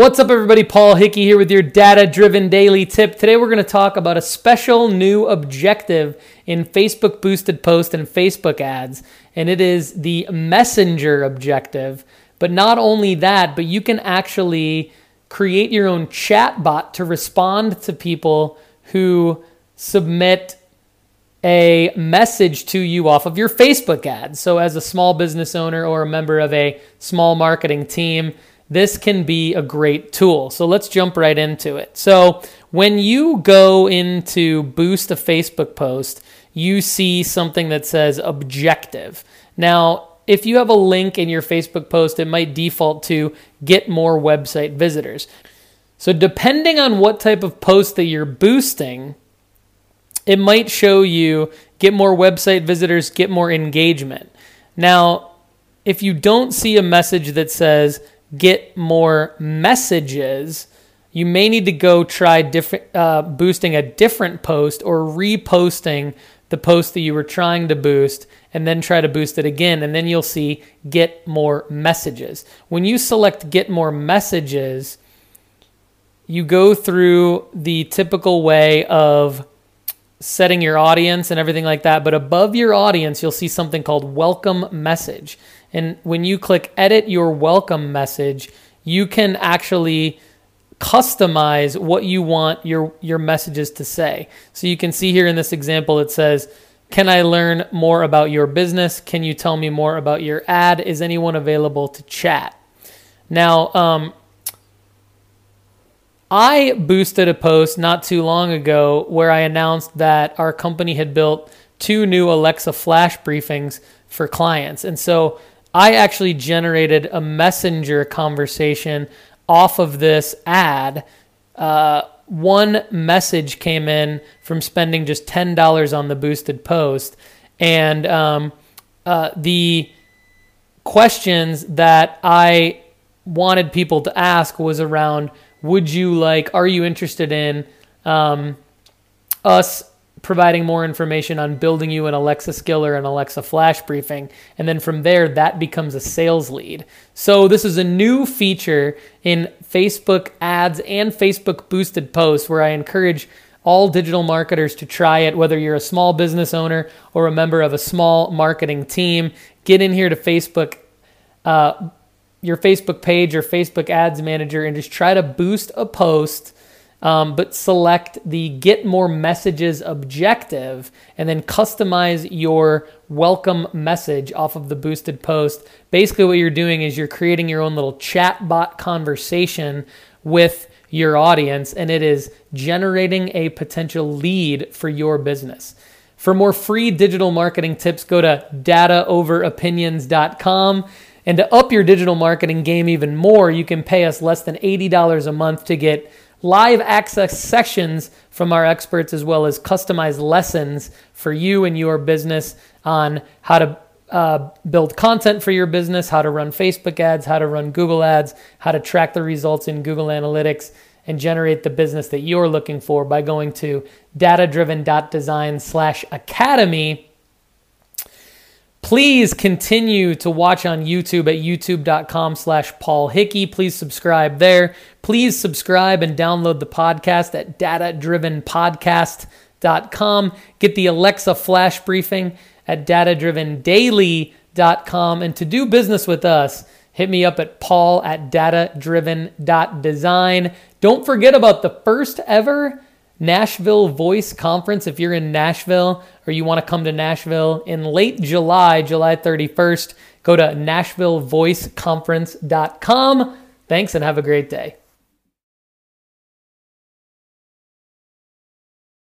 What's up, everybody? Paul Hickey here with your data driven daily tip. Today, we're going to talk about a special new objective in Facebook boosted post and Facebook ads, and it is the messenger objective. But not only that, but you can actually create your own chat bot to respond to people who submit a message to you off of your Facebook ads. So, as a small business owner or a member of a small marketing team, this can be a great tool. So let's jump right into it. So when you go into boost a Facebook post, you see something that says objective. Now, if you have a link in your Facebook post, it might default to get more website visitors. So depending on what type of post that you're boosting, it might show you get more website visitors, get more engagement. Now, if you don't see a message that says get more messages, you may need to go try different uh, boosting a different post or reposting the post that you were trying to boost and then try to boost it again and then you'll see get more messages. When you select get more messages, you go through the typical way of setting your audience and everything like that, but above your audience you'll see something called welcome message. And when you click edit your welcome message, you can actually customize what you want your your messages to say. So you can see here in this example it says, "Can I learn more about your business? Can you tell me more about your ad? Is anyone available to chat?" Now, um, I boosted a post not too long ago where I announced that our company had built two new Alexa flash briefings for clients. And so I actually generated a messenger conversation off of this ad. Uh, one message came in from spending just $10 on the boosted post. And um, uh, the questions that I wanted people to ask was around would you like, are you interested in um, us providing more information on building you an Alexa skill or an Alexa flash briefing. And then from there, that becomes a sales lead. So this is a new feature in Facebook ads and Facebook boosted posts where I encourage all digital marketers to try it, whether you're a small business owner or a member of a small marketing team. Get in here to Facebook, uh, your Facebook page or Facebook ads manager and just try to boost a post um, but select the get more messages objective and then customize your welcome message off of the boosted post. Basically, what you're doing is you're creating your own little chat bot conversation with your audience, and it is generating a potential lead for your business. For more free digital marketing tips, go to dataoveropinions.com. And to up your digital marketing game even more, you can pay us less than $80 a month to get live access sessions from our experts, as well as customized lessons for you and your business on how to uh, build content for your business, how to run Facebook ads, how to run Google ads, how to track the results in Google Analytics, and generate the business that you're looking for by going to datadriven.design slash academy Please continue to watch on YouTube at youtube.com slash Paul Hickey. Please subscribe there. Please subscribe and download the podcast at datadrivenpodcast.com. Get the Alexa flash briefing at datadrivendaily.com. And to do business with us, hit me up at paul at datadriven.design. Don't forget about the first ever Nashville Voice Conference. If you're in Nashville or you want to come to Nashville in late July, July 31st, go to NashvilleVoiceConference.com. Thanks and have a great day.